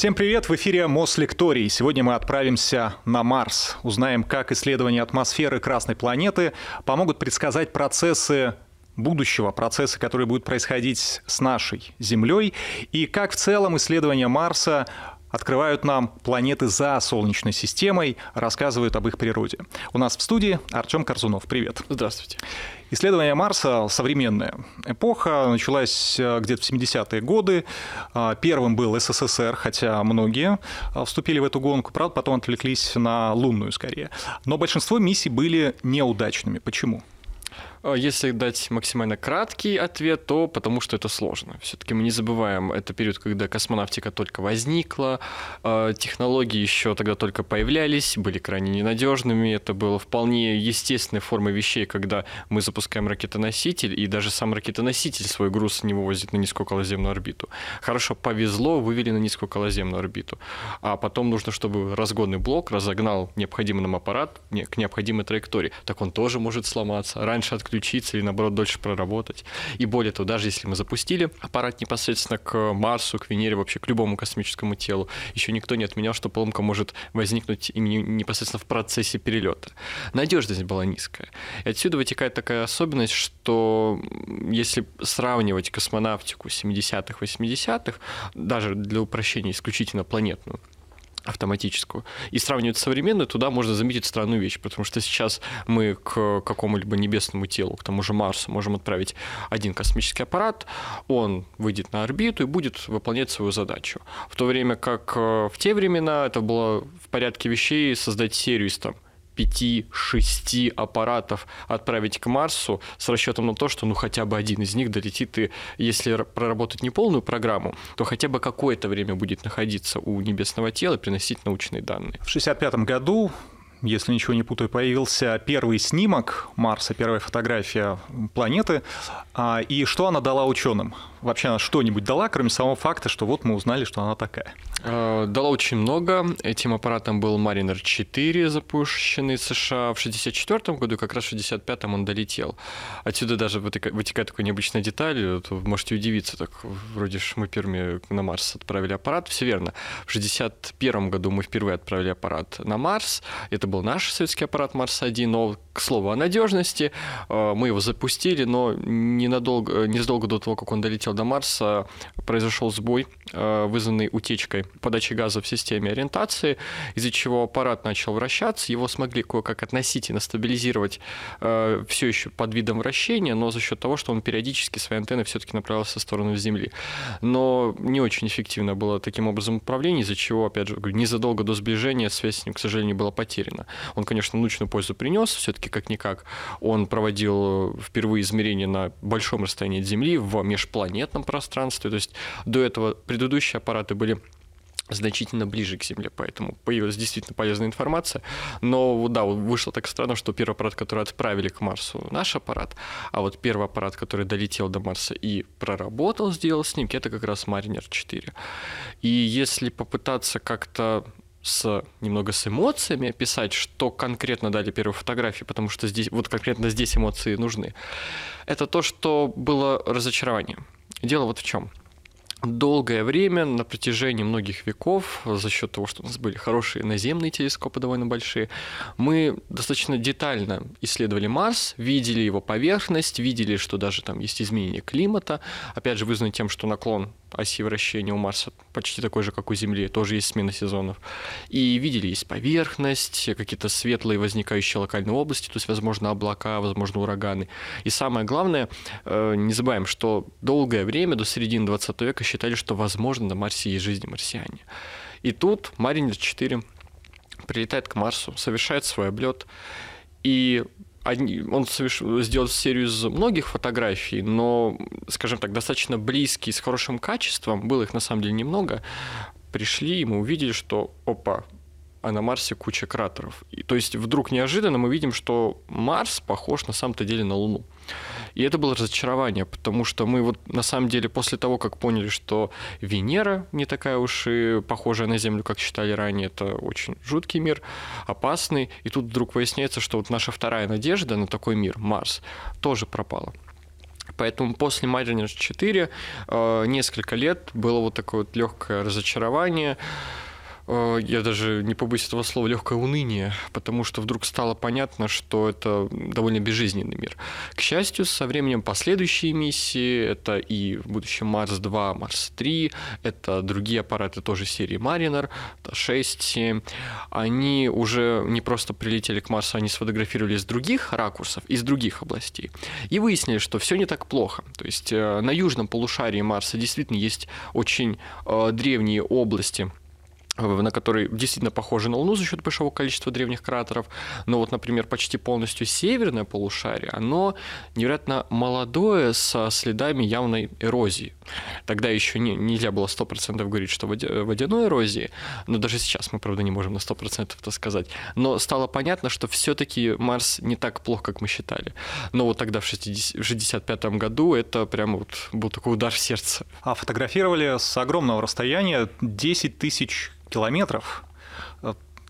Всем привет! В эфире Мослекторий. Сегодня мы отправимся на Марс. Узнаем, как исследования атмосферы Красной планеты помогут предсказать процессы будущего, процессы, которые будут происходить с нашей Землей, и как в целом исследования Марса открывают нам планеты за Солнечной системой, рассказывают об их природе. У нас в студии Артем Корзунов. Привет. Здравствуйте. Исследование Марса — современная эпоха, началась э, где-то в 70-е годы. А, первым был СССР, хотя многие а, вступили в эту гонку, правда, потом отвлеклись на лунную скорее. Но большинство миссий были неудачными. Почему? Э, если дать максимально краткий ответ, то потому что это сложно. Все-таки мы не забываем, это период, когда космонавтика только возникла, э, технологии еще тогда только появлялись, были крайне ненадежными. Это было вполне естественной формой вещей, когда мы запускаем ракетоноситель, и даже сам ракетоноситель свой груз не вывозит на низкооколоземную орбиту. Хорошо повезло, вывели на низкооколоземную орбиту. А потом нужно, чтобы разгонный блок разогнал необходимый нам аппарат к необходимой траектории. Так он тоже может сломаться. Раньше от отключиться или, наоборот, дольше проработать. И более того, даже если мы запустили аппарат непосредственно к Марсу, к Венере, вообще к любому космическому телу, еще никто не отменял, что поломка может возникнуть непосредственно в процессе перелета. Надежность была низкая. И отсюда вытекает такая особенность, что если сравнивать космонавтику 70-х, 80-х, даже для упрощения исключительно планетную, автоматическую, и сравнивать с современной, туда можно заметить странную вещь, потому что сейчас мы к какому-либо небесному телу, к тому же Марсу, можем отправить один космический аппарат, он выйдет на орбиту и будет выполнять свою задачу. В то время как э, в те времена это было в порядке вещей создать серию из там 5-6 аппаратов отправить к Марсу с расчетом на то, что ну хотя бы один из них долетит, и если проработать не полную программу, то хотя бы какое-то время будет находиться у небесного тела приносить научные данные. В 1965 году если ничего не путаю, появился первый снимок Марса, первая фотография планеты. А, и что она дала ученым? Вообще она что-нибудь дала, кроме самого факта, что вот мы узнали, что она такая? Э, дала очень много. Этим аппаратом был Mariner 4, запущенный в США в 1964 году, как раз в 1965 он долетел. Отсюда даже вытекает такая необычная деталь, вы можете удивиться, так вроде ж мы первыми на Марс отправили аппарат, все верно. В 1961 году мы впервые отправили аппарат на Марс, это был наш советский аппарат Марс-1, но, к слову о надежности, э, мы его запустили, но ненадолго, незадолго до того, как он долетел долетел до Марса, произошел сбой, э, вызванный утечкой подачи газа в системе ориентации, из-за чего аппарат начал вращаться, его смогли кое-как относительно стабилизировать э, все еще под видом вращения, но за счет того, что он периодически свои антенны все-таки направлялся в сторону Земли. Но не очень эффективно было таким образом управление, из-за чего, опять же, незадолго до сближения связь с ним, к сожалению, была потеряна. Он, конечно, научную пользу принес, все-таки как-никак. Он проводил впервые измерения на большом расстоянии от Земли в межпланете планетном пространстве. То есть до этого предыдущие аппараты были значительно ближе к Земле, поэтому появилась действительно полезная информация. Но да, вышло так странно, что первый аппарат, который отправили к Марсу, наш аппарат, а вот первый аппарат, который долетел до Марса и проработал, сделал снимки, это как раз Mariner 4. И если попытаться как-то с немного с эмоциями описать, что конкретно дали первые фотографии, потому что здесь вот конкретно здесь эмоции нужны. Это то, что было разочарование. Дело вот в чем. Долгое время, на протяжении многих веков, за счет того, что у нас были хорошие наземные телескопы довольно большие, мы достаточно детально исследовали Марс, видели его поверхность, видели, что даже там есть изменение климата, опять же вызвано тем, что наклон оси вращения у Марса почти такой же, как у Земли, тоже есть смена сезонов. И видели, есть поверхность, какие-то светлые возникающие локальные области, то есть, возможно, облака, возможно, ураганы. И самое главное, э, не забываем, что долгое время, до середины 20 века, считали, что, возможно, на Марсе есть жизнь марсиане. И тут Маринер 4 прилетает к Марсу, совершает свой облет, и он сделал серию из многих фотографий, но, скажем так, достаточно близкие, с хорошим качеством, было их на самом деле немного, пришли, и мы увидели, что, опа, а на Марсе куча кратеров. И, то есть вдруг неожиданно мы видим, что Марс похож на самом-то деле на Луну. И это было разочарование, потому что мы вот на самом деле после того, как поняли, что Венера не такая уж и похожая на Землю, как считали ранее, это очень жуткий мир, опасный, и тут вдруг выясняется, что вот наша вторая надежда на такой мир, Марс, тоже пропала. Поэтому после Mariner 4 э, несколько лет было вот такое вот легкое разочарование. Э, я даже не побоюсь этого слова, легкое уныние, потому что вдруг стало понятно, что это довольно безжизненный мир. К счастью, со временем последующие миссии, это и в будущем Марс-2, Марс-3, это другие аппараты тоже серии Mariner, 6, 7, они уже не просто прилетели к Марсу, они сфотографировали с других ракурсов, из других областей, и выяснили, что все не так плохо. То есть э, на южном полушарии Марса действительно есть очень э, древние области, на который действительно похожи на Луну за счет большого количества древних кратеров. Но вот, например, почти полностью северное полушарие, оно невероятно молодое, со следами явной эрозии. Тогда еще не, нельзя было 100% говорить, что водяной эрозии, но даже сейчас мы, правда, не можем на 100% это сказать. Но стало понятно, что все-таки Марс не так плохо, как мы считали. Но вот тогда, в 1965 году, это прямо вот был такой удар в сердце. А фотографировали с огромного расстояния 10 тысяч километров.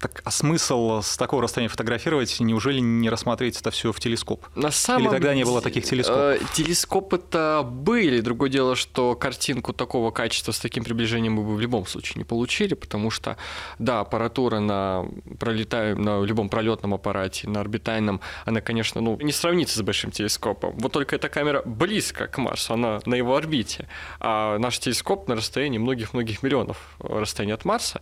Так, а смысл с такого расстояния фотографировать, неужели не рассмотреть это все в телескоп? На самом Или тогда не было таких телескопов? Э, телескопы-то были. Другое дело, что картинку такого качества с таким приближением мы бы в любом случае не получили, потому что, да, аппаратура на, пролетая, на любом пролетном аппарате, на орбитальном, она, конечно, ну, не сравнится с большим телескопом. Вот только эта камера близко к Марсу, она на его орбите. А наш телескоп на расстоянии многих-многих миллионов расстояния от Марса.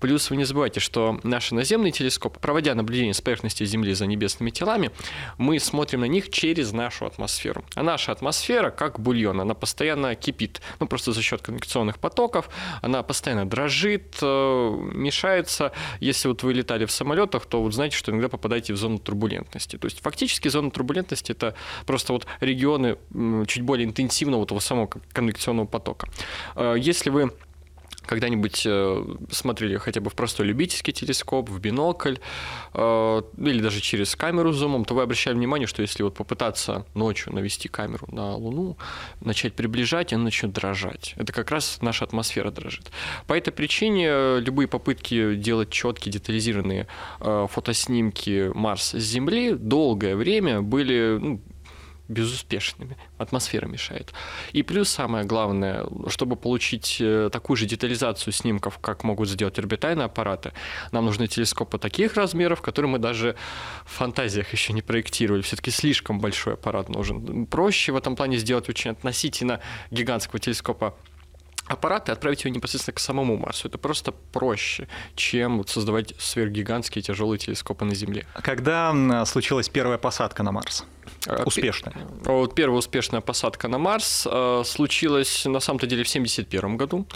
Плюс вы не забывайте, что наши наземные телескопы, проводя наблюдение с поверхности Земли за небесными телами, мы смотрим на них через нашу атмосферу. А наша атмосфера, как бульон, она постоянно кипит. Ну, просто за счет конвекционных потоков. Она постоянно дрожит, э, мешается. Если вот вы летали в самолетах, то вот знаете, что иногда попадаете в зону турбулентности. То есть фактически зона турбулентности это просто вот регионы чуть более интенсивного того самого конвекционного потока. Э, если вы когда-нибудь э, смотрели хотя бы в простой любительский телескоп, в бинокль, э, или даже через камеру с зумом, то вы обращали внимание, что если вот попытаться ночью навести камеру на Луну, начать приближать, она начнет дрожать. Это как раз наша атмосфера дрожит. По этой причине э, любые попытки делать четкие, детализированные фотоснимки Марса с Земли долгое время были ну, безуспешными. Атмосфера мешает. И плюс самое главное, чтобы получить э, такую же детализацию снимков, как могут сделать орбитальные аппараты, нам нужны телескопы таких размеров, которые мы даже в фантазиях еще не проектировали. Все-таки слишком большой аппарат нужен. Проще в этом плане сделать очень относительно гигантского телескопа аппарат и отправить его непосредственно к самому Марсу. Это просто проще, чем создавать сверхгигантские тяжелые телескопы на Земле. А когда случилась первая посадка на Марс? А, успешная. Вот первая успешная посадка на Марс э, случилась на самом-то деле в 1971 году.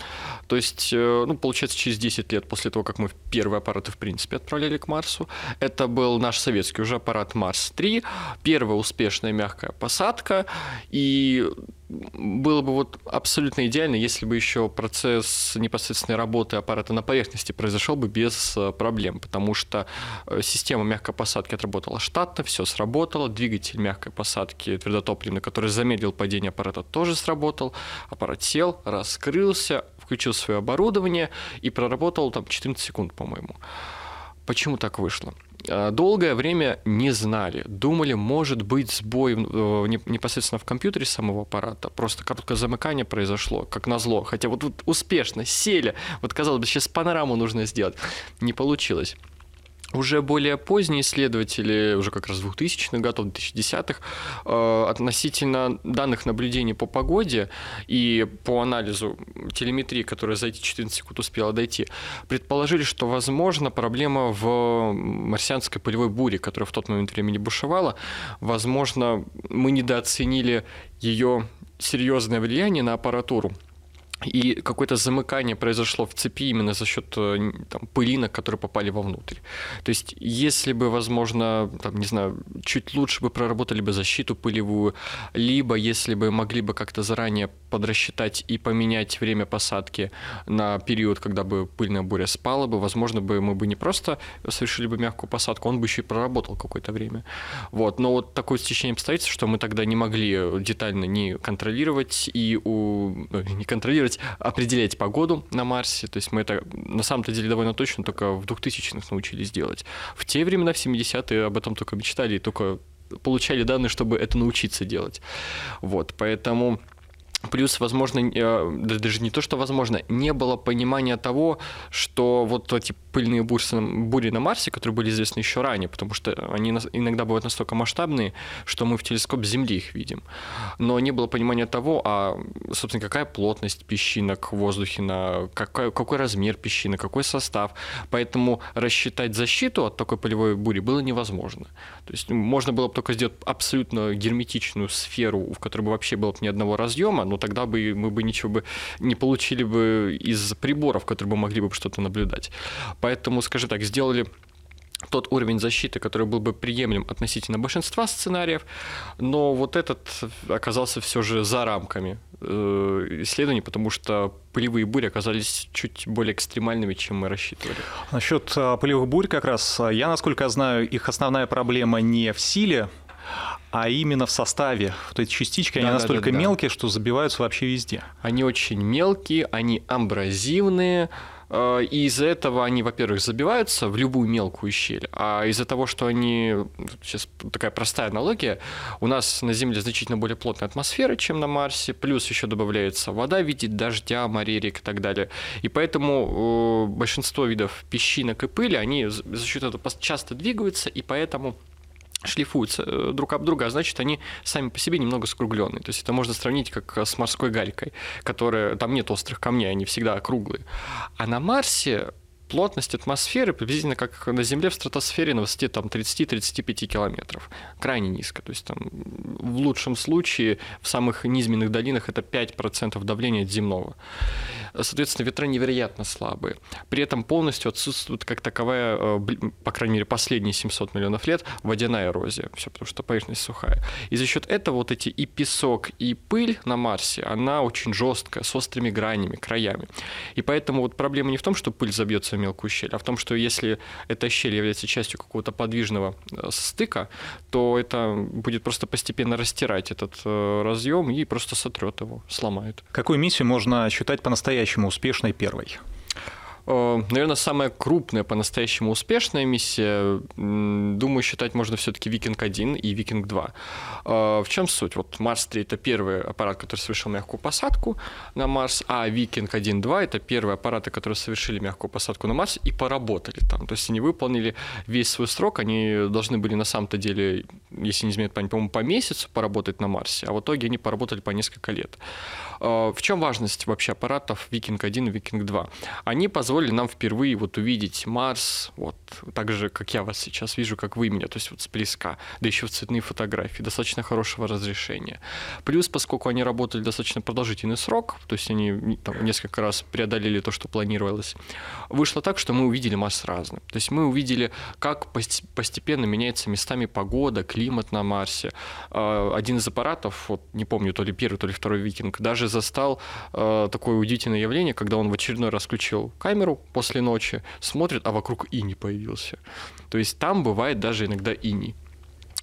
То есть, э, ну, получается, через 10 лет после того, как мы первые аппараты, в принципе, отправляли к Марсу. Это был наш советский уже аппарат Марс-3, первая успешная мягкая посадка. И было бы вот абсолютно идеально, если бы еще процесс непосредственной работы аппарата на поверхности произошел бы без э, проблем, потому что система мягкой посадки отработала штатно, все сработало, двигатель мягкой посадки твердотопливный, который замедлил падение аппарата, тоже сработал. Аппарат сел, раскрылся, включил свое оборудование и проработал там 14 секунд, по-моему. Почему так вышло? А, долгое время не знали. Думали, может быть сбой э, непосредственно в компьютере самого аппарата. Просто короткое замыкание произошло, как назло. Хотя вот, вот успешно сели. Вот казалось бы, сейчас панораму нужно сделать. Не получилось. Уже более поздние исследователи, уже как раз 2000-х годов, 2010-х, э, относительно данных наблюдений по погоде и по анализу телеметрии, которая за эти 14 секунд успела дойти, предположили, что, возможно, проблема в марсианской полевой буре, которая в тот момент времени бушевала. Возможно, мы недооценили ее серьезное влияние на аппаратуру и какое-то замыкание произошло в цепи именно за счет э, там, пылинок, которые попали вовнутрь. То есть, если бы, возможно, там, не знаю, чуть лучше бы проработали бы защиту пылевую, либо если бы могли бы как-то заранее подрасчитать и поменять время посадки на период, когда бы пыльная буря спала бы, возможно бы мы бы не просто совершили бы мягкую посадку, он бы еще и проработал какое-то время. Вот. Но вот такое стечение обстоятельств, что мы тогда не могли детально не контролировать и у... Э, не контролировать планировать, определять погоду на Марсе. То есть мы это на самом-то деле довольно точно только в 2000-х научились делать. В те времена, в 70-е, об этом только мечтали и только получали данные, чтобы это научиться делать. Вот, поэтому Плюс, возможно, э, даже не то, что возможно, не было понимания того, что вот эти пыльные бури на Марсе, которые были известны еще ранее, потому что они иногда бывают настолько масштабные, что мы в телескоп Земли их видим. Но не было понимания того, а, собственно, какая плотность песчинок в воздухе, на какой, какой размер песчинок, какой состав. Поэтому рассчитать защиту от такой пылевой бури было невозможно. То есть можно было бы только сделать абсолютно герметичную сферу, в которой бы вообще было бы ни одного разъема, но тогда бы мы бы ничего бы не получили бы из приборов, которые бы могли бы что-то наблюдать. Поэтому, скажи так, сделали тот уровень защиты, который был бы приемлем относительно большинства сценариев, но вот этот оказался все же за рамками э, исследований, потому что пылевые бури оказались чуть более экстремальными, чем мы рассчитывали. Насчет а, пылевых бурь как раз, я, насколько знаю, их основная проблема не в силе а именно в составе. Вот эти частички, да, они да, настолько да, да, мелкие, что забиваются вообще везде. Они очень мелкие, они амбразивные, э, и из-за этого они, во-первых, забиваются в любую мелкую щель, а из-за того, что они, сейчас такая простая аналогия, у нас на Земле значительно более плотная атмосфера, чем на Марсе, плюс еще добавляется вода в виде дождя, морей, рек и так далее. И поэтому э, большинство видов песчинок и пыли, они за счет этого часто двигаются, и поэтому шлифуются э, друг об друга, а значит, они сами по себе немного скругленные. То есть это можно сравнить как с морской галькой, которая там нет острых камней, они всегда округлые. А на Марсе плотность атмосферы приблизительно как на Земле в стратосфере на высоте там 30-35 километров. Крайне низко. То есть там в лучшем случае в самых низменных долинах это 5% давления от земного. Соответственно, ветра невероятно слабые. При этом полностью отсутствует как таковая, э, по крайней мере, последние 700 миллионов лет, водяная эрозия. Все потому что поверхность сухая. И за счет этого вот эти и песок, и пыль на Марсе, она очень жесткая, с острыми гранями, краями. И поэтому вот проблема не в том, что пыль забьется мелкую щель, а в том, что если эта щель является частью какого-то подвижного э, стыка, то это будет просто постепенно растирать этот э, разъем и просто сотрет его, сломает. Какую миссию можно считать по-настоящему успешной первой? Э, Наверное, самая крупная, по-настоящему успешная миссия, думаю, считать можно все-таки Викинг-1 и Викинг-2. Э, в чем суть? Вот Марс-3 — это первый аппарат, который совершил мягкую посадку на Марс, а Викинг-1-2 — это первые аппараты, которые совершили мягкую посадку на Марс и поработали там. То есть они выполнили весь свой срок, они должны были на самом-то деле, если не изменяет память, по-моему, по месяцу поработать на Марсе, а в итоге они поработали по несколько лет. Э, в чем важность вообще аппаратов Викинг-1 и Викинг-2? Они позволили нам впервые вот увидеть Марс, вот так же, как я вас сейчас вижу, как вы меня, то есть вот с близка, да еще в цветные фотографии, достаточно хорошего разрешения. Плюс, поскольку они работали достаточно продолжительный срок, то есть они там, несколько раз преодолели то, что планировалось, вышло так, что мы увидели Марс разным. То есть мы увидели, как постепенно меняется местами погода, климат на Марсе. Э, один из аппаратов, вот не помню, то ли первый, то ли второй викинг, даже застал э, такое удивительное явление, когда он в очередной раз включил камеру после ночи, смотрит, а вокруг и не появился. То есть там бывает даже иногда ини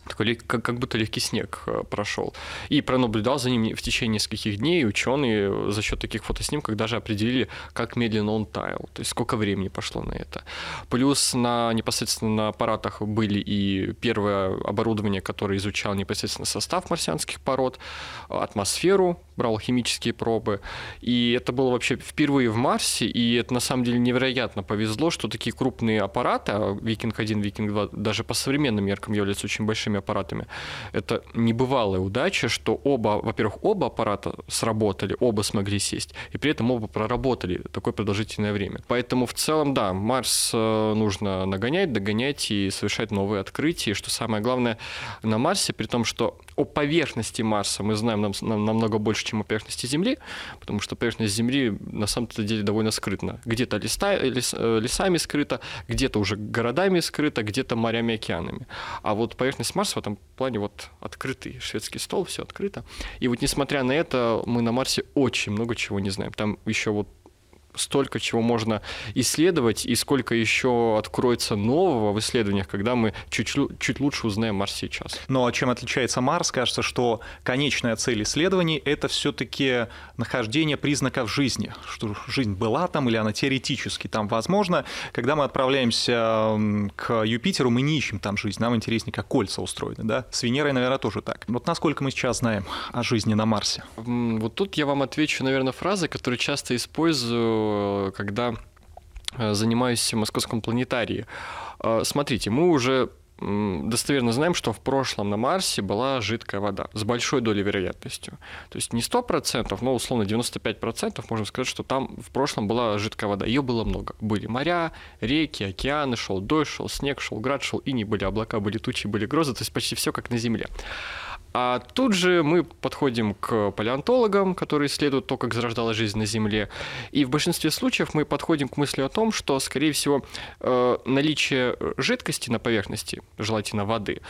такой как, как будто легкий снег э, прошел. И пронаблюдал за ним в течение нескольких дней, ученые за счет таких фотоснимков даже определили, как медленно он таял, то есть сколько времени пошло на это. Плюс на непосредственно на аппаратах были и первое оборудование, которое изучало непосредственно состав марсианских пород, атмосферу, брал химические пробы. И это было вообще впервые в Марсе, и это на самом деле невероятно повезло, что такие крупные аппараты, а Викинг-1, Викинг-2 даже по современным меркам являются очень большими аппаратами. Это небывалая удача, что оба, во-первых, оба аппарата сработали, оба смогли сесть, и при этом оба проработали такое продолжительное время. Поэтому в целом, да, Марс э, нужно нагонять, догонять и совершать новые открытия. И что самое главное, на Марсе, при том, что о поверхности Марса мы знаем нам, нам, намного больше, чем поверхности Земли, потому что поверхность Земли на самом-то деле довольно скрытна. Где-то листа, лес, э, лесами скрыта, где-то уже городами скрыта, где-то морями, океанами. А вот поверхность Марс в этом плане вот открытый шведский стол, все открыто. И вот несмотря на это, мы на Марсе очень много чего не знаем. Там еще вот столько чего можно исследовать и сколько еще откроется нового в исследованиях, когда мы чуть, чуть лучше узнаем Марс сейчас. Но ну, а чем отличается Марс? Кажется, что конечная цель исследований — это все таки нахождение признаков жизни, что жизнь была там или она теоретически там возможна. Когда мы отправляемся к Юпитеру, мы не ищем там жизнь, нам интереснее, как кольца устроены. Да? С Венерой, наверное, тоже так. Вот насколько мы сейчас знаем о жизни на Марсе? Вот тут я вам отвечу, наверное, фразой, которую часто использую, когда э, занимаюсь Московском планетарии. Э, смотрите, мы уже достоверно знаем, что в прошлом на Марсе была жидкая вода с большой долей вероятностью. То есть не 100%, но условно 95% можем сказать, что там в прошлом была жидкая вода. Ее было много. Были моря, реки, океаны, шел дождь, шел снег, шел град, шел и не были облака, были тучи, были грозы, то есть почти все как на Земле. А тут же мы подходим к палеонтологам, которые исследуют то, как зарождалась жизнь на Земле. И в большинстве случаев мы подходим к мысли о том, что, скорее всего, э, наличие жидкости на поверхности, желательно воды,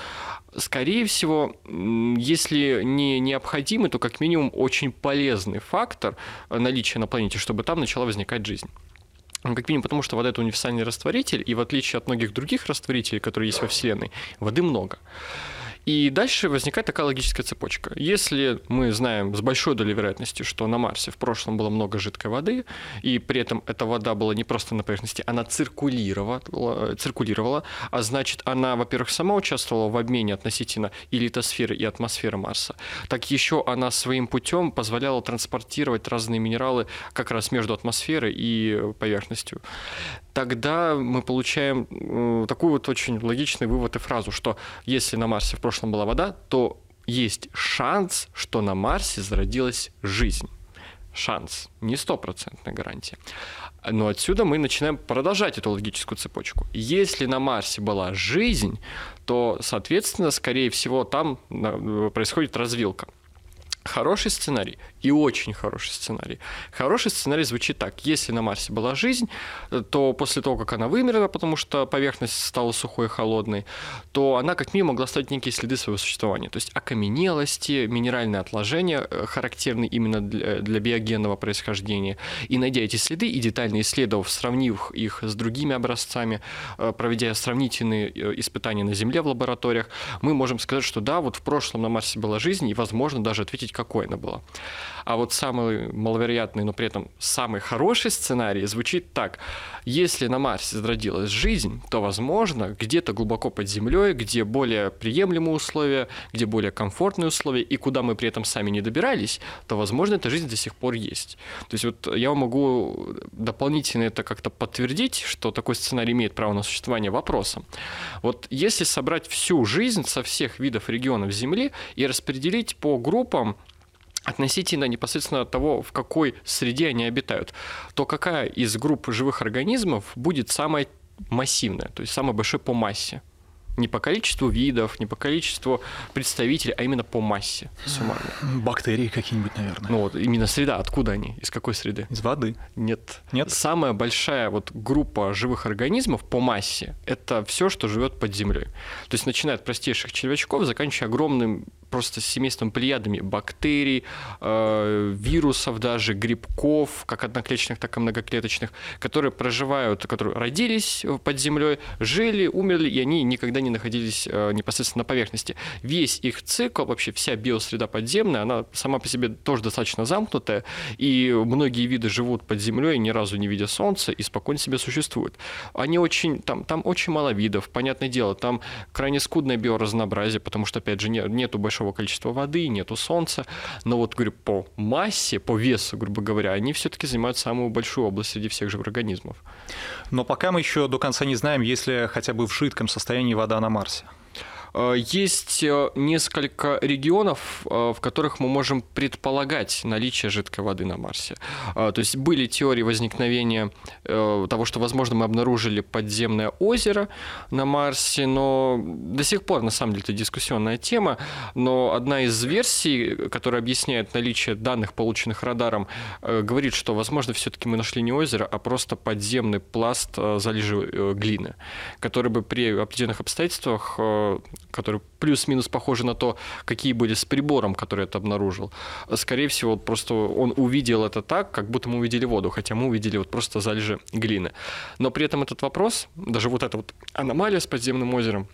скорее всего, если не необходимый, то как минимум очень полезный фактор наличия на планете, чтобы там начала возникать жизнь. Как минимум потому, что вода – это универсальный растворитель, и в отличие от многих других растворителей, которые есть во Вселенной, воды много. И дальше возникает такая логическая цепочка. Если мы знаем с большой долей вероятности, что на Марсе в прошлом было много жидкой воды, и при этом эта вода была не просто на поверхности, она циркулировала, циркулировала а значит, она, во-первых, сама участвовала в обмене относительно и литосферы, и атмосферы Марса, так еще она своим путем позволяла транспортировать разные минералы как раз между атмосферой и поверхностью тогда мы получаем э, такой вот очень логичный вывод и фразу, что если на Марсе в прошлом была вода, то есть шанс, что на Марсе зародилась жизнь. Шанс, не стопроцентная гарантия. Но отсюда мы начинаем продолжать эту логическую цепочку. Если на Марсе была жизнь, то, соответственно, скорее всего, там э, происходит развилка. Хороший сценарий и очень хороший сценарий. Хороший сценарий звучит так. Если на Марсе была жизнь, то после того, как она вымерла, потому что поверхность стала сухой и холодной, то она как минимум могла оставить некие следы своего существования. То есть окаменелости, минеральные отложения, э, характерные именно для, для биогенного происхождения. И найдя эти следы и детально исследовав, сравнив их с другими образцами, э, проведя сравнительные э, испытания на Земле в лабораториях, мы можем сказать, что да, вот в прошлом на Марсе была жизнь, и возможно даже ответить, какой она была. А вот самый маловероятный, но при этом самый хороший сценарий звучит так. Если на Марсе зародилась жизнь, то, возможно, где-то глубоко под землей, где более приемлемые условия, где более комфортные условия, и куда мы при этом сами не добирались, то, возможно, эта жизнь до сих пор есть. То есть вот я могу дополнительно это как-то подтвердить, что такой сценарий имеет право на существование вопросом. Вот если собрать всю жизнь со всех видов регионов Земли и распределить по группам, относительно непосредственно того, в какой среде они обитают, то какая из групп живых организмов будет самая массивная, то есть самая большая по массе? Не по количеству видов, не по количеству представителей, а именно по массе суммарно. Бактерии какие-нибудь, наверное. Ну вот, именно среда. Откуда они? Из какой среды? Из воды. Нет. Нет? Самая большая вот группа живых организмов по массе – это все, что живет под землей. То есть начиная от простейших червячков, заканчивая огромным просто семейством плеядами бактерий, э, вирусов даже, грибков, как одноклеточных, так и многоклеточных, которые проживают, которые родились под землей, жили, умерли, и они никогда не находились э, непосредственно на поверхности. Весь их цикл, вообще вся биосреда подземная, она сама по себе тоже достаточно замкнутая, и многие виды живут под землей, ни разу не видя солнца, и спокойно себе существуют. Они очень, там, там очень мало видов, понятное дело, там крайне скудное биоразнообразие, потому что, опять же, нет, нету большого количества воды, нету солнца. Но вот, говорю, по массе, по весу, грубо говоря, они все-таки занимают самую большую область среди всех живых организмов. Но пока мы еще до конца не знаем, есть ли хотя бы в жидком состоянии вода на Марсе. Э, есть э, несколько регионов, э, в которых мы можем предполагать наличие жидкой воды на Марсе. То есть были теории возникновения того, что, возможно, мы обнаружили подземное озеро на Марсе, но до сих пор, на самом деле, это дискуссионная тема. Но одна из версий, которая объясняет наличие данных, полученных радаром, говорит, что, возможно, все-таки мы нашли не озеро, а просто подземный пласт залежи глины, который бы при определенных обстоятельствах который плюс-минус похожи на то, какие были с прибором, который это обнаружил. Скорее всего, просто он увидел это так, как будто мы увидели воду, хотя мы увидели вот просто залежи глины. Но при этом этот вопрос, даже вот эта вот аномалия с подземным озером,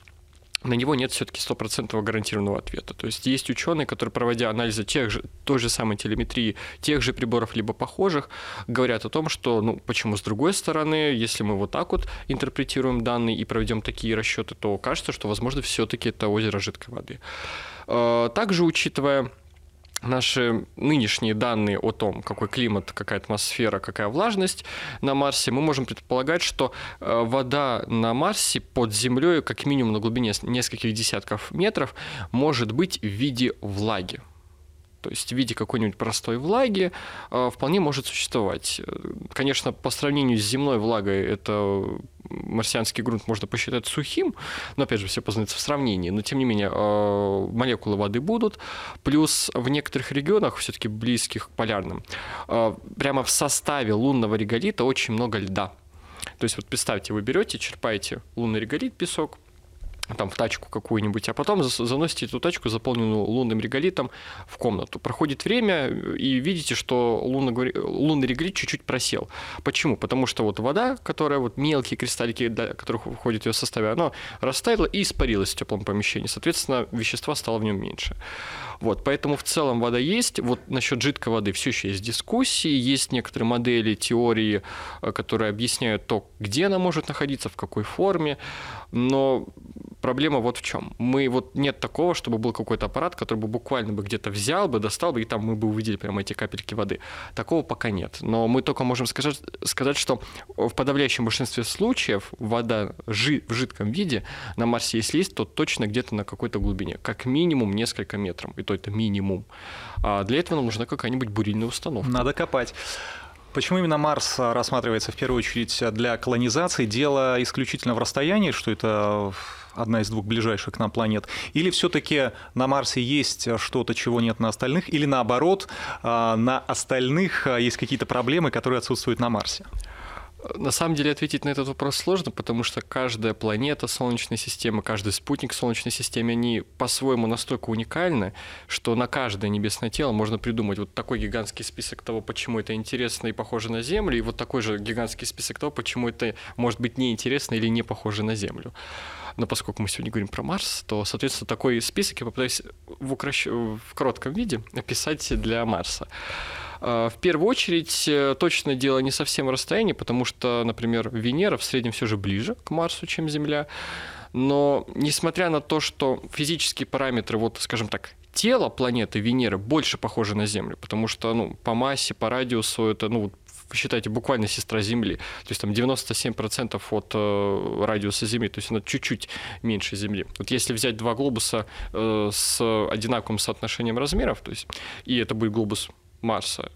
на него нет все-таки стопроцентного гарантированного ответа. То есть есть ученые, которые, проводя анализы тех же, той же самой телеметрии, тех же приборов, либо похожих, говорят о том, что, ну, почему с другой стороны, если мы вот так вот интерпретируем данные и проведем такие расчеты, то кажется, что, возможно, все-таки это озеро жидкой воды. А, также, учитывая наши нынешние данные о том, какой климат, какая атмосфера, какая влажность на Марсе, мы можем предполагать, что э, вода на Марсе под землей, как минимум на глубине нескольких десятков метров, может быть в виде влаги то есть в виде какой-нибудь простой влаги, э, вполне может существовать. Конечно, по сравнению с земной влагой это марсианский грунт можно посчитать сухим, но опять же все познается в сравнении, но тем не менее э, молекулы воды будут, плюс в некоторых регионах, все-таки близких к полярным, э, прямо в составе лунного реголита очень много льда. То есть вот представьте, вы берете, черпаете лунный реголит, песок, там в тачку какую-нибудь, а потом заносите эту тачку, заполненную лунным реголитом, в комнату. Проходит время, и видите, что лунный, лунный реголит чуть-чуть просел. Почему? Потому что вот вода, которая вот мелкие кристаллики, для которых входит в ее составе, она растаяла и испарилась в теплом помещении. Соответственно, вещества стало в нем меньше. Вот, поэтому в целом вода есть. Вот насчет жидкой воды все еще есть дискуссии, есть некоторые модели, теории, э, которые объясняют то, где она может находиться, в какой форме. Но проблема вот в чем. Мы вот нет такого, чтобы был какой-то аппарат, который бы буквально бы где-то взял бы, достал бы, и там мы бы увидели прямо эти капельки воды. Такого пока нет. Но мы только можем сказать, сказать что в подавляющем большинстве случаев вода жи в жидком виде на Марсе, если есть, то точно где-то на какой-то глубине, как минимум несколько метров, и то это минимум. А для этого нам нужна какая-нибудь бурильная установка. Надо копать. Почему именно Марс рассматривается в первую очередь для колонизации? Дело исключительно в расстоянии, что это одна из двух ближайших к нам планет? Или все-таки на Марсе есть что-то, чего нет на остальных? Или наоборот, а, на остальных а, есть какие-то проблемы, которые отсутствуют на Марсе? На самом деле ответить на этот вопрос сложно, потому что каждая планета Солнечной системы, каждый спутник Солнечной системы, они по-своему настолько уникальны, что на каждое небесное тело можно придумать вот такой гигантский список того, почему это интересно и похоже на Землю, и вот такой же гигантский список того, почему это может быть неинтересно или не похоже на Землю. Но поскольку мы сегодня говорим про Марс, то, соответственно, такой список я попытаюсь в, укращ... в коротком виде описать для Марса. А, в первую очередь, э, точное дело не совсем расстояние, потому что, например, Венера в среднем все же ближе к Марсу, чем Земля. Но несмотря на то, что физические параметры, вот, скажем так, тело планеты Венеры больше похоже на Землю, потому что ну, по массе, по радиусу это ну, посчитайте, буквально сестра Земли. То есть там 97% от э, радиуса Земли, то есть она чуть-чуть меньше Земли. Вот если взять два глобуса э, с одинаковым соотношением размеров, то есть, и это будет глобус Марса,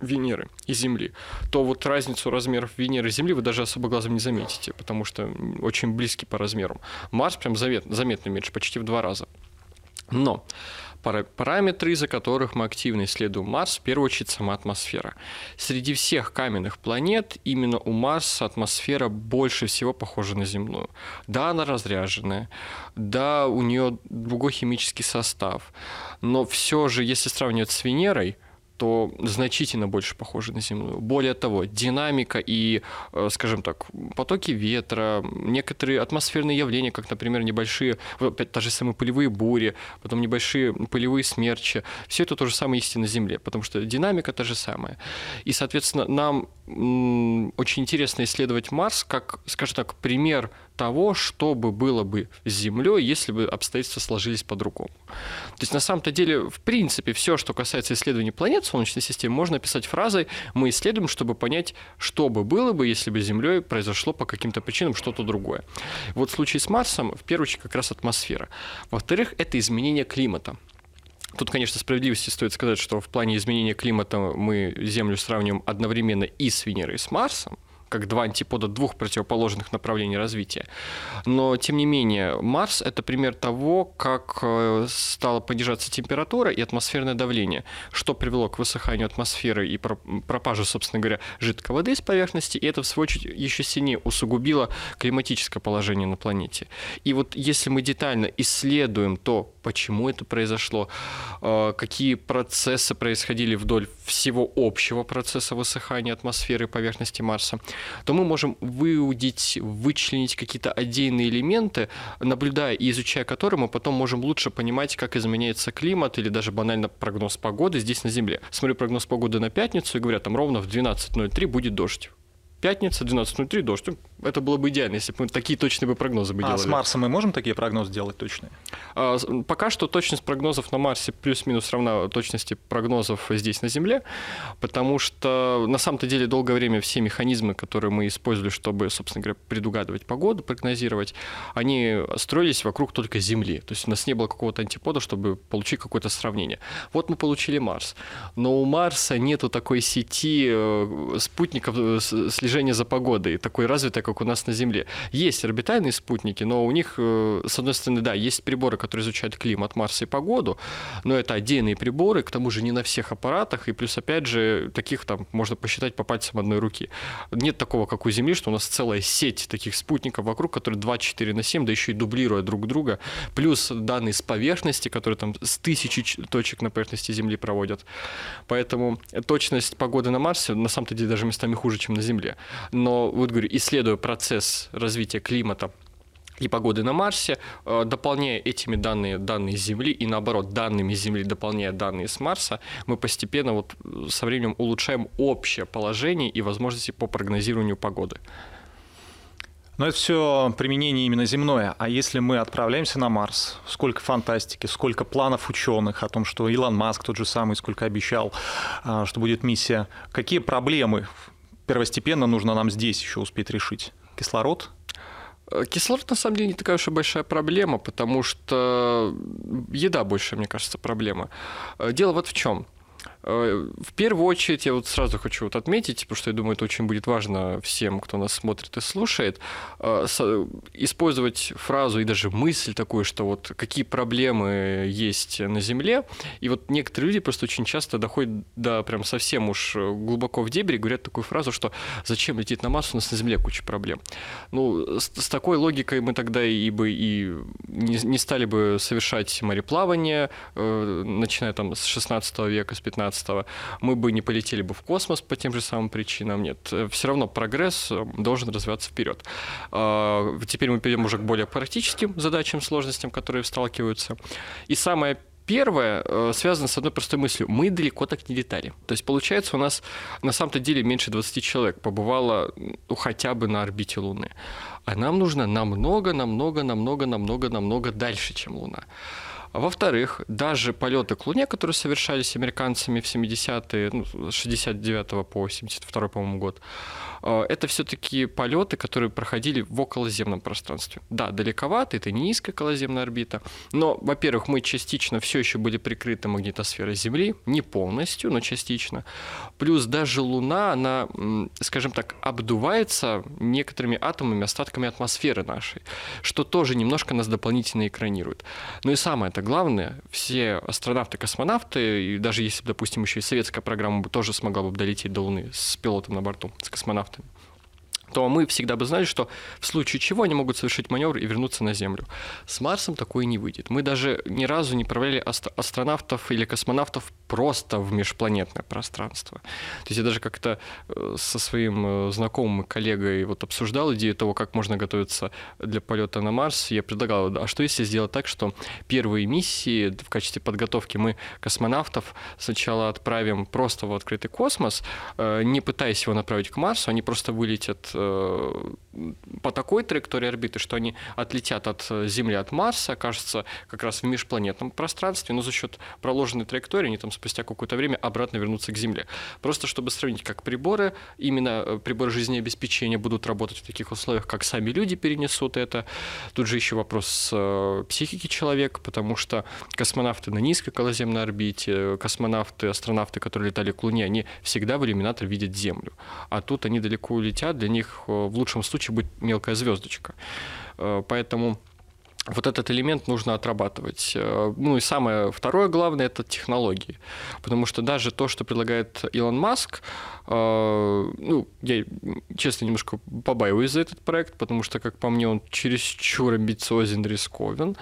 Венеры и Земли, то вот разницу размеров Венеры и Земли вы даже особо глазом не заметите, потому что очень близки по размерам. Марс прям заметно, заметно меньше, почти в два раза. Но параметры, из-за которых мы активно исследуем Марс, в первую очередь сама атмосфера. Среди всех каменных планет именно у Марса атмосфера больше всего похожа на земную. Да, она разряженная, да, у нее другой химический состав, но все же, если сравнивать с Венерой, то значительно больше похожи на земную. Более того, динамика и, э, скажем так, потоки ветра, некоторые атмосферные явления, как, например, небольшие, опять та же самые пылевые бури, потом небольшие пылевые смерчи, все это то же самое есть и на Земле, потому что динамика та же самая. И, соответственно, нам очень интересно исследовать Марс как, скажем так, пример того, что бы было бы с Землей, если бы обстоятельства сложились по-другому. То есть на самом-то деле, в принципе, все, что касается исследований планет Солнечной системы, можно описать фразой «мы исследуем, чтобы понять, что бы было бы, если бы с Землей произошло по каким-то причинам что-то другое». Вот в случае с Марсом, в первую очередь, как раз атмосфера. Во-вторых, это изменение климата. Тут, конечно, справедливости стоит сказать, что в плане изменения климата мы Землю сравниваем одновременно и с Венерой, и с Марсом, как два антипода двух противоположных направлений развития. Но, тем не менее, Марс — это пример того, как э, стала понижаться температура и атмосферное давление, что привело к высыханию атмосферы и пропаже, собственно говоря, жидкой воды с поверхности, и это, в свою очередь, еще сильнее усугубило климатическое положение на планете. И вот если мы детально исследуем то, почему это произошло, э, какие процессы происходили вдоль всего общего процесса высыхания атмосферы поверхности Марса, то мы можем выудить, вычленить какие-то отдельные элементы, наблюдая и изучая которые, мы потом можем лучше понимать, как изменяется климат или даже банально прогноз погоды здесь на Земле. Смотрю прогноз погоды на пятницу и говорят, там ровно в 12.03 будет дождь. Пятница, 12.03, дождь. Это было бы идеально, если бы мы такие точные бы прогнозы бы а делали. А с Марса мы можем такие прогнозы делать точные? А, пока что точность прогнозов на Марсе плюс-минус равна точности прогнозов здесь на Земле, потому что на самом-то деле долгое время все механизмы, которые мы использовали, чтобы, собственно говоря, предугадывать погоду, прогнозировать, они строились вокруг только Земли. То есть у нас не было какого-то антипода, чтобы получить какое-то сравнение. Вот мы получили Марс. Но у Марса нету такой сети э, спутников э, слежения за погодой, такой развитой, как у нас на Земле. Есть орбитальные спутники, но у них, э, с одной стороны, да, есть приборы, которые изучают климат Марса и погоду, но это отдельные приборы, к тому же не на всех аппаратах, и плюс, опять же, таких там можно посчитать по пальцам одной руки. Нет такого, как у Земли, что у нас целая сеть таких спутников вокруг, которые 24 на 7, да еще и дублируя друг друга, плюс данные с поверхности, которые там с тысячи точек на поверхности Земли проводят. Поэтому точность погоды на Марсе на самом-то деле даже местами хуже, чем на Земле. Но вот говорю, исследуя процесс развития климата и погоды на Марсе, э, дополняя этими данные данные Земли и наоборот данными Земли дополняя данные с Марса, мы постепенно вот со временем улучшаем общее положение и возможности по прогнозированию погоды. Но это все применение именно земное. А если мы отправляемся на Марс, сколько фантастики, сколько планов ученых о том, что Илон Маск тот же самый, сколько обещал, а, что будет миссия. Какие проблемы первостепенно нужно нам здесь еще успеть решить? Кислород? Э, кислород, на самом деле, не такая уж и большая проблема, потому что еда больше, мне кажется, проблема. Э, дело вот в чем. Э, в первую очередь я вот сразу хочу вот отметить, потому что я думаю, это очень будет важно всем, кто нас смотрит и слушает, э, использовать фразу и даже мысль такую, что вот какие проблемы есть на Земле, и вот некоторые люди просто очень часто доходят до прям совсем уж глубоко в дебри, говорят такую фразу, что зачем лететь на Марс, у нас на Земле куча проблем. Ну, с, с такой логикой мы тогда и бы и не, не стали бы совершать мореплавание, э, начиная там с 16 века, с 15 2015 мы бы не полетели бы в космос по тем же самым причинам. Нет, все равно прогресс э, должен развиваться вперед. А, теперь мы перейдем уже к более практическим задачам, сложностям, которые сталкиваются. И самое Первое э, связано с одной простой мыслью. Мы далеко так не летали. То есть, получается, у нас на самом-то деле меньше 20 человек побывало ну, хотя бы на орбите Луны. А нам нужно намного, намного, намного, намного, намного дальше, чем Луна. А во-вторых, даже полеты к Луне, которые совершались американцами в 70-е, ну, с 69 по 72 по-моему, год, это все-таки полеты, которые проходили в околоземном пространстве. Да, далековато, это не низкая околоземная орбита, но, во-первых, мы частично все еще были прикрыты магнитосферой Земли, не полностью, но частично. Плюс даже Луна, она, скажем так, обдувается некоторыми атомами, остатками атмосферы нашей, что тоже немножко нас дополнительно экранирует. Ну и самое это главное, все астронавты, космонавты, и даже если, допустим, еще и советская программа бы тоже смогла бы долететь до Луны с пилотом на борту, с космонавтом, то мы всегда бы знали, что в случае чего они могут совершить маневр и вернуться на Землю. С Марсом такое не выйдет. Мы даже ни разу не отправляли астронавтов или космонавтов просто в межпланетное пространство. То есть я даже как-то э, со своим э, знакомым коллегой вот обсуждал идею того, как можно готовиться для полета на Марс. Я предлагал, а что если сделать так, что первые миссии в качестве подготовки мы космонавтов сначала отправим просто в открытый космос, э, не пытаясь его направить к Марсу, они просто вылетят по такой траектории орбиты, что они отлетят от Земли, от Марса, окажутся как раз в межпланетном пространстве, но за счет проложенной траектории они там спустя какое-то время обратно вернутся к Земле. Просто чтобы сравнить, как приборы, именно приборы жизнеобеспечения будут работать в таких условиях, как сами люди перенесут это. Тут же еще вопрос психики человека, потому что космонавты на низкой околоземной орбите, космонавты, астронавты, которые летали к Луне, они всегда в иллюминатор видят Землю. А тут они далеко улетят, для них э, в лучшем случае будет мелкая звездочка. Э, поэтому вот этот элемент нужно отрабатывать. Э, ну и самое второе главное – это технологии. Потому что даже то, что предлагает Илон Маск, ну, я, честно, немножко побаиваюсь за этот проект, потому что, как по мне, он чересчур амбициозен, рисковен.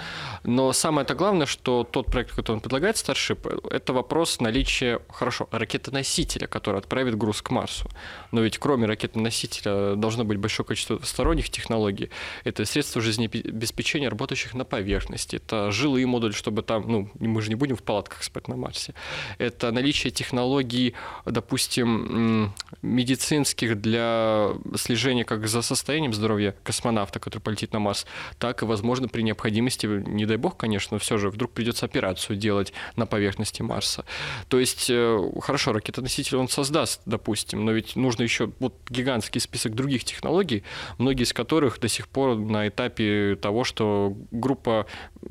Но самое-то главное, что тот проект, который он предлагает, Starship, это вопрос наличия, хорошо, ракетоносителя, который отправит груз к Марсу. Но ведь кроме ракетоносителя должно быть большое количество сторонних технологий. Это средства жизнеобеспечения работающих на поверхности. Это жилые модули, чтобы там, ну, мы же не будем в палатках спать на Марсе. Это наличие технологий, допустим, медицинских для слежения как за состоянием здоровья космонавта, который полетит на Марс, так и, возможно, при необходимости, не дай бог, конечно, но все же вдруг придется операцию делать на поверхности Марса. То есть, э, хорошо, ракетоноситель он создаст, допустим, но ведь нужно еще вот гигантский список других технологий, многие из которых до сих пор на этапе того, что группа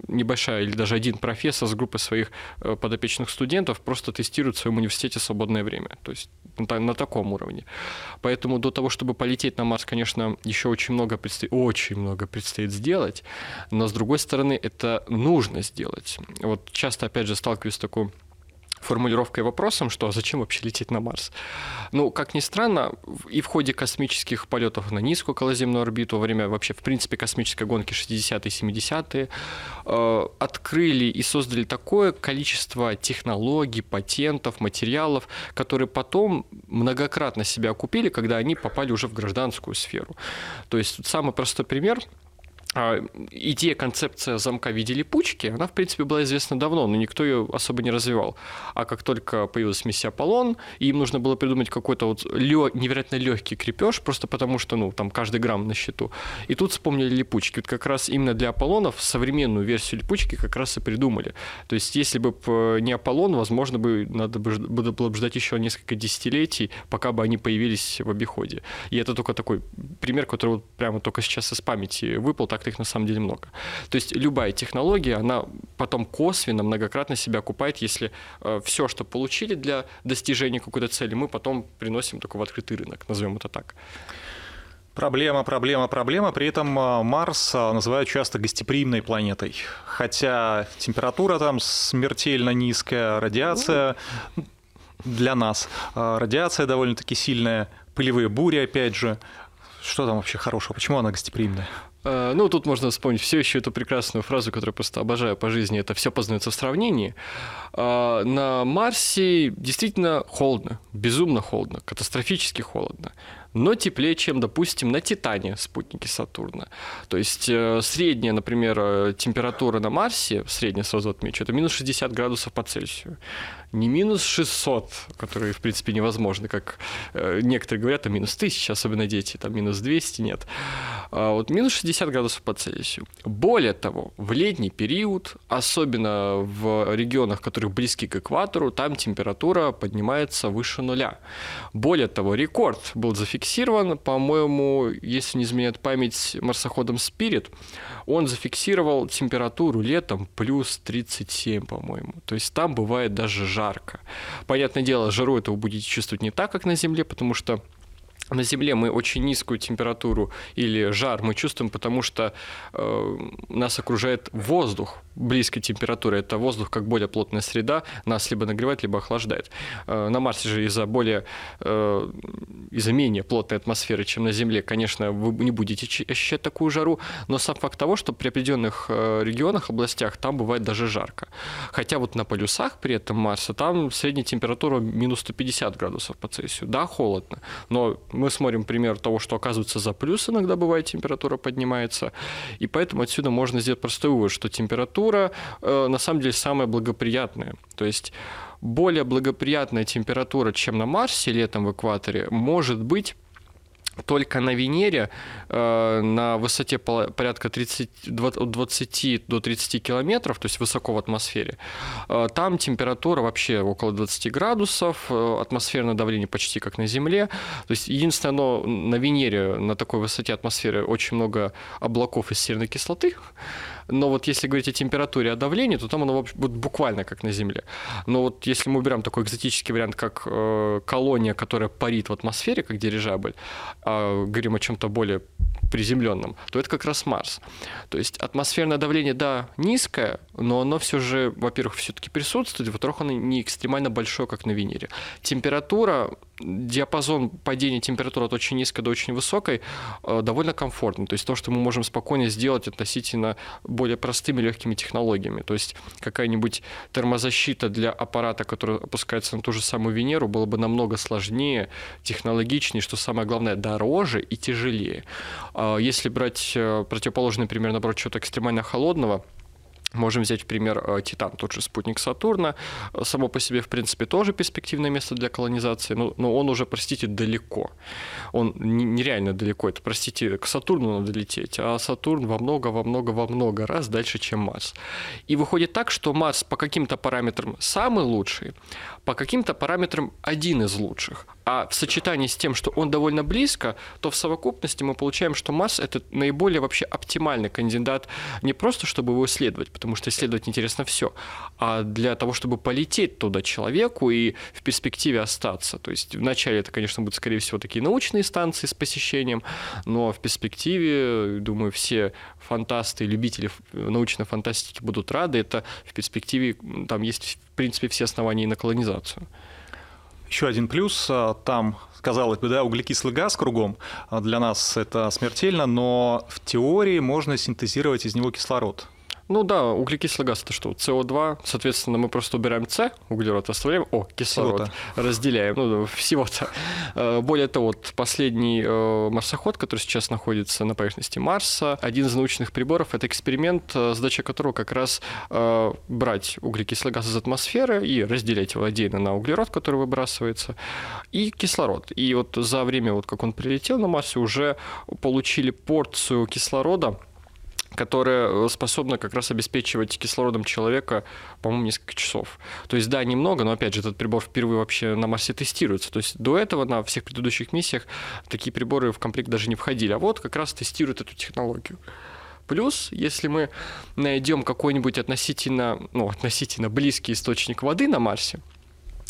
небольшая или даже один профессор с группой своих э, подопечных студентов просто тестирует в своем университете свободное время. То есть на таком уровне. Поэтому до того, чтобы полететь на Марс, конечно, еще очень много предстоит, очень много предстоит сделать, но с другой стороны, это нужно сделать. Вот часто, опять же, сталкиваюсь с такой формулировкой вопросом, что зачем вообще лететь на Марс. Ну, как ни странно, и в ходе космических полетов на низкую околоземную орбиту, во время вообще, в принципе, космической гонки 60-е, 70-е, э, открыли и создали такое количество технологий, патентов, материалов, которые потом многократно себя окупили, когда они попали уже в гражданскую сферу. То есть самый простой пример – а, идея, концепция замка в виде липучки, она, в принципе, была известна давно, но никто ее особо не развивал. А как только появилась миссия Аполлон, им нужно было придумать какой-то вот лё... невероятно легкий крепеж, просто потому что, ну, там каждый грамм на счету. И тут вспомнили липучки. Вот как раз именно для Аполлонов современную версию липучки как раз и придумали. То есть, если бы не Аполлон, возможно, бы надо бы было бы ждать еще несколько десятилетий, пока бы они появились в обиходе. И это только такой пример, который вот прямо только сейчас из памяти выпал, так так их на самом деле много. То есть любая технология, она потом косвенно, многократно себя окупает, если э, все, что получили для достижения какой-то цели, мы потом приносим только в открытый рынок, назовем это так. Проблема, проблема, проблема. При этом э, Марс э, называют часто гостеприимной планетой. Хотя температура там смертельно низкая, радиация для нас. Радиация довольно-таки сильная, пылевые бури, опять же. Что там вообще хорошего? Почему она гостеприимная? Э, ну, тут можно вспомнить все еще эту прекрасную фразу, которую просто обожаю по жизни. Это все познается в сравнении. А, на Марсе действительно холодно, безумно холодно, катастрофически холодно но теплее, чем, допустим, на Титане, спутнике Сатурна. То есть э, средняя, например, э, температура на Марсе, средняя сразу отмечу, это минус 60 градусов по Цельсию не минус 600, которые, в принципе, невозможны, как э, некоторые говорят, а минус 1000, особенно дети, там минус 200, нет. А вот минус 60 градусов по Цельсию. Более того, в летний период, особенно в регионах, которые близки к экватору, там температура поднимается выше нуля. Более того, рекорд был зафиксирован, по-моему, если не изменяет память, марсоходом Spirit, он зафиксировал температуру летом плюс 37, по-моему. То есть там бывает даже жарко. Понятное дело, жару это вы будете чувствовать не так, как на Земле, потому что на Земле мы очень низкую температуру или жар мы чувствуем, потому что э, нас окружает воздух близкой температуры. Это воздух как более плотная среда, нас либо нагревает, либо охлаждает. Э, на Марсе же из-за более, э, из-за менее плотной атмосферы, чем на Земле, конечно, вы не будете ощущать такую жару, но сам факт того, что при определенных э, регионах, областях там бывает даже жарко. Хотя вот на полюсах при этом Марса там средняя температура минус 150 градусов по Цельсию. Да, холодно, но мы смотрим пример того, что оказывается за плюс иногда бывает температура поднимается, и поэтому отсюда можно сделать простой вывод, что температура э, на самом деле самая благоприятная. То есть более благоприятная температура, чем на Марсе летом в экваторе, может быть только на Венере э, на высоте порядка 30, 20 до 30 километров, то есть высоко в атмосфере, э, там температура вообще около 20 градусов, э, атмосферное давление почти как на Земле. То есть единственное, но на Венере на такой высоте атмосферы очень много облаков из серной кислоты, но вот если говорить о температуре, о давлении, то там оно будет буквально как на Земле. Но вот если мы берем такой экзотический вариант, как э, колония, которая парит в атмосфере, как дирижабль, а говорим о чем-то более приземленном, то это как раз Марс. То есть атмосферное давление, да, низкое, но оно все же, во-первых, все-таки присутствует, во-вторых, оно не экстремально большое, как на Венере. Температура диапазон падения температуры от очень низкой до очень высокой э, довольно комфортный. То есть то, что мы можем спокойно сделать относительно более простыми легкими технологиями. То есть какая-нибудь термозащита для аппарата, который опускается на ту же самую Венеру, было бы намного сложнее, технологичнее, что самое главное, дороже и тяжелее. А если брать э, противоположный пример, наоборот, чего-то экстремально холодного, Можем взять в пример э, Титан, тот же спутник Сатурна. Само по себе, в принципе, тоже перспективное место для колонизации, но, но он уже, простите, далеко. Он нереально далеко. Это, простите, к Сатурну надо лететь, а Сатурн во много, во много, во много раз дальше, чем Марс. И выходит так, что Марс по каким-то параметрам самый лучший, по каким-то параметрам один из лучших. А в сочетании с тем, что он довольно близко, то в совокупности мы получаем, что Марс — это наиболее вообще оптимальный кандидат не просто, чтобы его исследовать, потому что исследовать интересно все, а для того, чтобы полететь туда человеку и в перспективе остаться. То есть вначале это, конечно, будут, скорее всего, такие научные станции с посещением, но в перспективе, думаю, все фантасты, любители научной фантастики будут рады. Это в перспективе, там есть, принципе, все основания на колонизацию. Еще один плюс, а, там, казалось бы, да, углекислый газ кругом, а для нас это смертельно, но в теории можно синтезировать из него кислород. Ну да, углекислый газ это что? СО2, соответственно, мы просто убираем С, углерод оставляем, о, кислород, разделяем, ну, всего-то. Э, более того, вот последний э, марсоход, который сейчас находится на поверхности Марса, один из научных приборов, это эксперимент, э, задача которого как раз брать углекислый газ из атмосферы и разделять его отдельно на углерод, который выбрасывается, и кислород. И вот за время, вот как он прилетел на Марсе, уже получили порцию кислорода, которая э, способна как раз обеспечивать кислородом человека, по-моему, несколько часов. То есть, да, немного, но, опять же, этот прибор впервые вообще на Марсе тестируется. То есть, до этого на всех предыдущих миссиях такие приборы в комплект даже не входили. А вот как раз тестируют эту технологию. Плюс, если мы найдем какой-нибудь относительно, ну, относительно близкий источник воды на Марсе,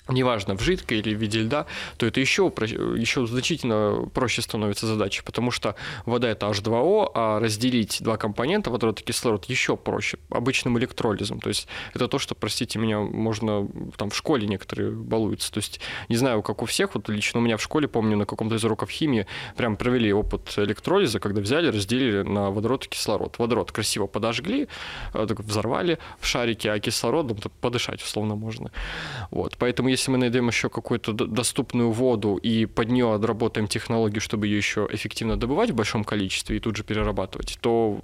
неважно, в жидкой или в виде льда, то это еще, еще значительно проще становится задача, потому что вода это H2O, а разделить два компонента, водород и кислород, еще проще, обычным электролизом. То есть это то, что, простите меня, можно там в школе некоторые балуются. То есть не знаю, как у всех, вот лично у меня в школе, помню, на каком-то из уроков химии прям провели опыт электролиза, когда взяли, разделили на водород и кислород. Водород красиво подожгли, э, взорвали в шарике, а кислородом подышать условно можно. Вот. Поэтому если мы найдем еще какую-то доступную воду и под нее отработаем технологию, чтобы ее еще эффективно добывать в большом количестве и тут же перерабатывать, то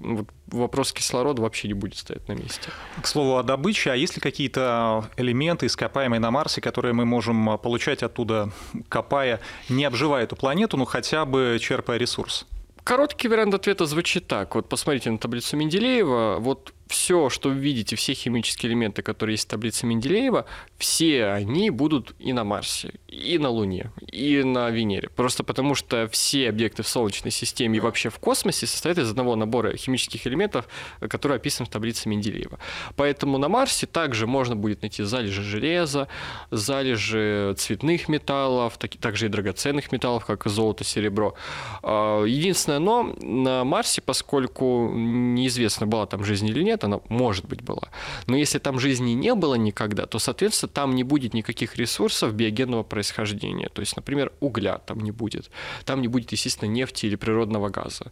вопрос кислорода вообще не будет стоять на месте. К слову о добыче, а есть ли какие-то элементы, ископаемые на Марсе, которые мы можем получать оттуда, копая, не обживая эту планету, но хотя бы черпая ресурс? Короткий вариант ответа звучит так. Вот посмотрите на таблицу Менделеева. Вот все, что вы видите, все химические элементы, которые есть в таблице Менделеева, все они будут и на Марсе, и на Луне, и на Венере. Просто потому, что все объекты в Солнечной системе и вообще в космосе состоят из одного набора химических элементов, который описан в таблице Менделеева. Поэтому на Марсе также можно будет найти залежи железа, залежи цветных металлов, также и драгоценных металлов, как золото, серебро. А, единственное, но на Марсе, поскольку неизвестно, была там жизнь или нет, она, может быть, была. Но если там жизни не было никогда, то, соответственно, там не будет никаких ресурсов биогенного происхождения. То есть, например, угля там не будет. Там не будет, естественно, нефти или природного газа.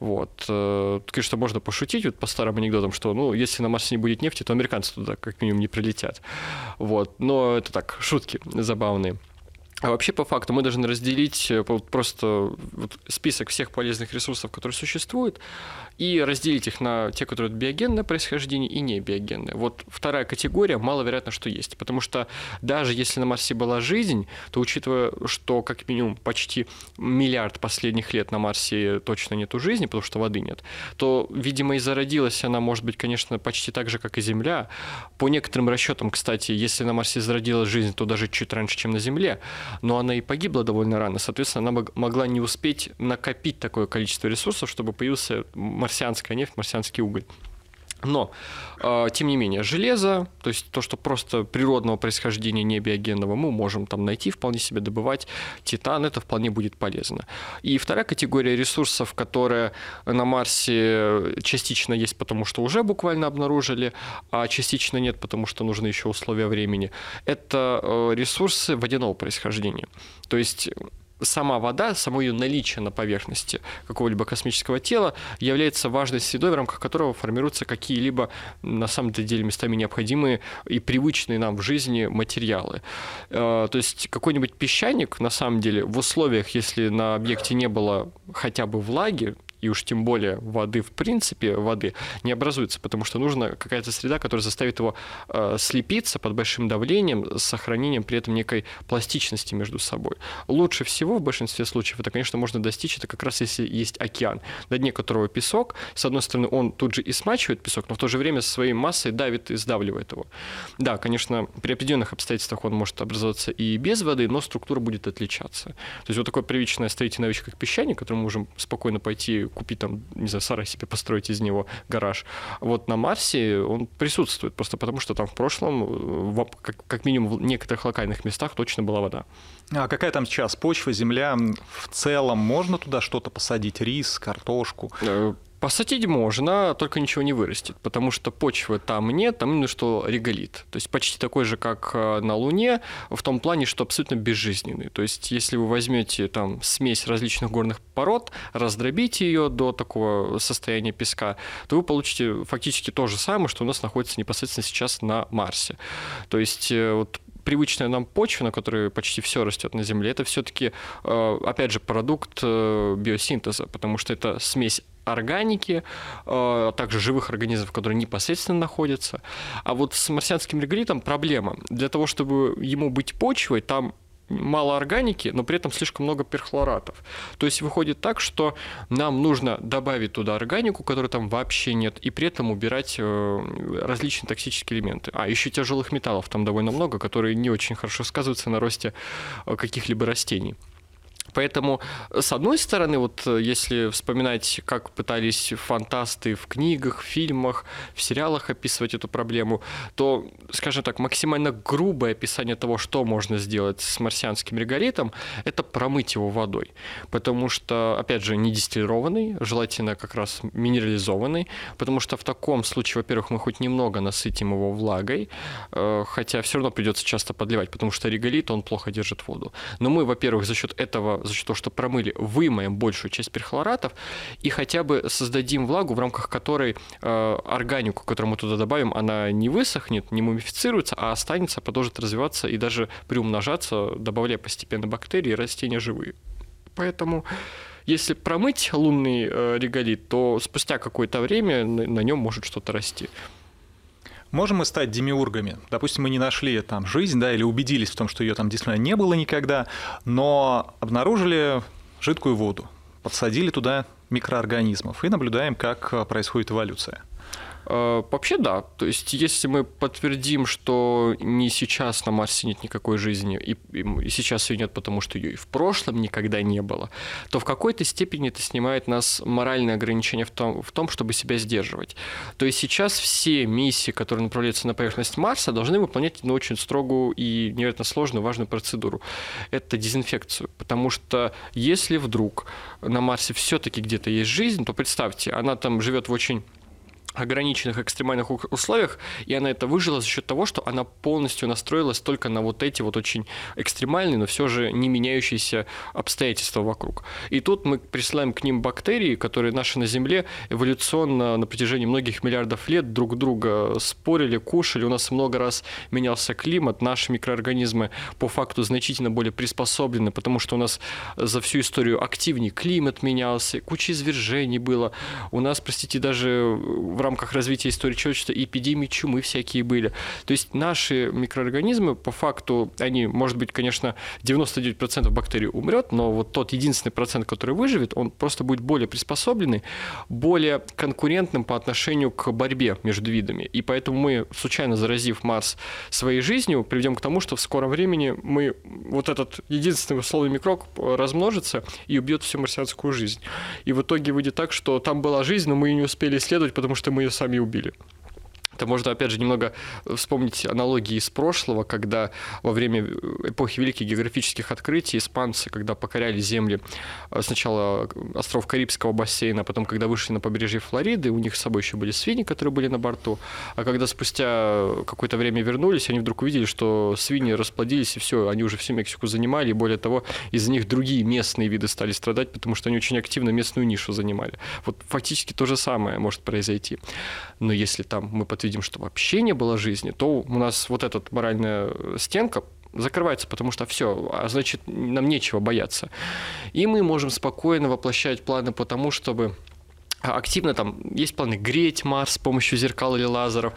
Вот. Э, конечно, можно пошутить вот по старым анекдотам, что, ну, если на Марсе не будет нефти, то американцы туда как минимум не прилетят. Вот. Но это так, шутки забавные. А вообще, по факту, мы должны разделить э, просто список всех полезных ресурсов, которые существуют, и разделить их на те, которые биогенное происхождение и не биогенное. Вот вторая категория маловероятно, что есть. Потому что даже если на Марсе была жизнь, то учитывая, что как минимум почти миллиард последних лет на Марсе точно нету жизни, потому что воды нет, то, видимо, и зародилась она, может быть, конечно, почти так же, как и Земля. По некоторым расчетам, кстати, если на Марсе зародилась жизнь, то даже чуть раньше, чем на Земле но она и погибла довольно рано. Соответственно, она могла не успеть накопить такое количество ресурсов, чтобы появился марсианская нефть, марсианский уголь. Но, э, тем не менее, железо, то есть то, что просто природного происхождения не биогенного, мы можем там найти, вполне себе добывать. Титан, это вполне будет полезно. И вторая категория ресурсов, которые на Марсе частично есть, потому что уже буквально обнаружили, а частично нет, потому что нужны еще условия времени, это э, ресурсы водяного происхождения. То есть сама вода, само ее наличие на поверхности какого-либо космического тела является важной средой, в рамках которого формируются какие-либо, на самом деле, местами необходимые и привычные нам в жизни материалы. Э, то есть какой-нибудь песчаник, на самом деле, в условиях, если на объекте не было хотя бы влаги, и уж тем более воды, в принципе, воды не образуется, потому что нужна какая-то среда, которая заставит его э, слепиться под большим давлением с сохранением при этом некой пластичности между собой. Лучше всего в большинстве случаев это, конечно, можно достичь, это как раз если есть океан, на дне которого песок, с одной стороны, он тут же и смачивает песок, но в то же время своей массой давит и сдавливает его. Да, конечно, при определенных обстоятельствах он может образоваться и без воды, но структура будет отличаться. То есть вот такое привычное строительное вещь, как песчаник, который мы можем спокойно пойти купить там, не знаю, сарай себе построить из него гараж. Вот на Марсе он присутствует, просто потому что там в прошлом, в, как, как минимум в некоторых локальных местах точно была вода. А какая там сейчас почва, земля? В целом можно туда что-то посадить? Рис, картошку? Посадить можно, только ничего не вырастет, потому что почвы там нет, там именно что реголит. То есть почти такой же, как э, на Луне, в том плане, что абсолютно безжизненный. То есть если вы возьмете там смесь различных горных пород, раздробите ее до такого состояния песка, то вы получите фактически то же самое, что у нас находится непосредственно сейчас на Марсе. То есть э, вот привычная нам почва, на которой почти все растет на Земле, это все-таки, э, опять же, продукт биосинтеза, потому что это смесь органики, а также живых организмов, которые непосредственно находятся. А вот с марсианским реголитом проблема. Для того, чтобы ему быть почвой, там мало органики, но при этом слишком много перхлоратов. То есть выходит так, что нам нужно добавить туда органику, которой там вообще нет, и при этом убирать э, различные токсические элементы. А еще тяжелых металлов там довольно много, которые не очень хорошо сказываются на росте э, каких-либо растений. Поэтому, с одной стороны, вот э, если вспоминать, как пытались фантасты в книгах, в фильмах, в сериалах описывать эту проблему, то, скажем так, максимально грубое описание того, что можно сделать с марсианским реголитом, это промыть его водой. Потому что, опять же, не дистиллированный, желательно как раз минерализованный, потому что в таком случае, во-первых, мы хоть немного насытим его влагой, э, хотя все равно придется часто подливать, потому что реголит, он плохо держит воду. Но мы, во-первых, за счет этого за счет того, что промыли, вымоем большую часть перхлоратов и хотя бы создадим влагу, в рамках которой э, органику, которую мы туда добавим, она не высохнет, не мумифицируется, а останется, продолжит развиваться и даже приумножаться, добавляя постепенно бактерии и растения живые. Поэтому если промыть лунный э, реголит, то спустя какое-то время на, на нем может что-то расти. Можем мы стать демиургами? Допустим, мы не нашли там жизнь, да, или убедились в том, что ее там действительно не было никогда, но обнаружили жидкую воду, подсадили туда микроорганизмов и наблюдаем, как происходит эволюция. Э, вообще да. То есть если мы подтвердим, что не сейчас на Марсе нет никакой жизни, и, и сейчас ее нет, потому что ее и в прошлом никогда не было, то в какой-то степени это снимает нас моральное ограничение в том, в том, чтобы себя сдерживать. То есть сейчас все миссии, которые направляются на поверхность Марса, должны выполнять одну очень строгую и невероятно сложную, важную процедуру. Это дезинфекцию. Потому что если вдруг на Марсе все-таки где-то есть жизнь, то представьте, она там живет в очень ограниченных экстремальных условиях, и она это выжила за счет того, что она полностью настроилась только на вот эти вот очень экстремальные, но все же не меняющиеся обстоятельства вокруг. И тут мы присылаем к ним бактерии, которые наши на Земле эволюционно на протяжении многих миллиардов лет друг друга спорили, кушали, у нас много раз менялся климат, наши микроорганизмы по факту значительно более приспособлены, потому что у нас за всю историю активнее климат менялся, куча извержений было, у нас, простите, даже в рамках развития истории человечества эпидемии чумы всякие были. То есть наши микроорганизмы, по факту, они, может быть, конечно, 99% бактерий умрет, но вот тот единственный процент, который выживет, он просто будет более приспособленный, более конкурентным по отношению к борьбе между видами. И поэтому мы, случайно заразив Марс своей жизнью, приведем к тому, что в скором времени мы вот этот единственный условный микроб размножится и убьет всю марсианскую жизнь. И в итоге выйдет так, что там была жизнь, но мы ее не успели исследовать, потому что мы ее сами убили. Это можно, опять же, немного вспомнить аналогии из прошлого, когда во время эпохи великих географических открытий испанцы, когда покоряли земли э, сначала остров Карибского бассейна, а потом, когда вышли на побережье Флориды, у них с собой еще были свиньи, которые были на борту, а когда спустя какое-то время вернулись, они вдруг увидели, что свиньи расплодились, и все, они уже всю Мексику занимали, и более того, из-за них другие местные виды стали страдать, потому что они очень активно местную нишу занимали. Вот фактически то же самое может произойти. Но если там мы подтвердим видим, что вообще не было жизни, то у нас вот эта моральная стенка закрывается, потому что все, а значит, нам нечего бояться. И мы можем спокойно воплощать планы по тому, чтобы активно там есть планы греть Марс с помощью зеркал или лазеров,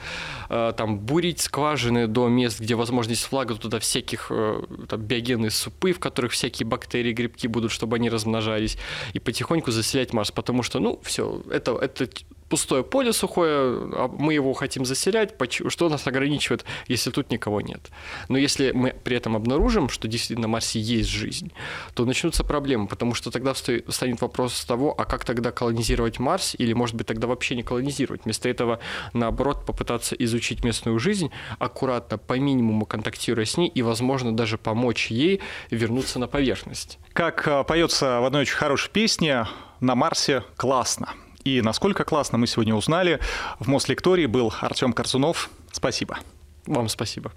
э, там бурить скважины до мест, где возможность флага, туда всяких э, там, биогенные супы, в которых всякие бактерии, грибки будут, чтобы они размножались, и потихоньку заселять Марс, потому что, ну, все, это, это пустое поле сухое, а мы его хотим заселять, что нас ограничивает, если тут никого нет. Но если мы при этом обнаружим, что действительно на Марсе есть жизнь, то начнутся проблемы, потому что тогда станет вопрос того, а как тогда колонизировать Марс, или, может быть, тогда вообще не колонизировать. Вместо этого, наоборот, попытаться изучить местную жизнь, аккуратно, по минимуму контактируя с ней, и, возможно, даже помочь ей вернуться на поверхность. Как э, поется в одной очень хорошей песне, на Марсе классно. И насколько классно мы сегодня узнали. В Мослектории был Артем Корзунов. Спасибо. Вам спасибо.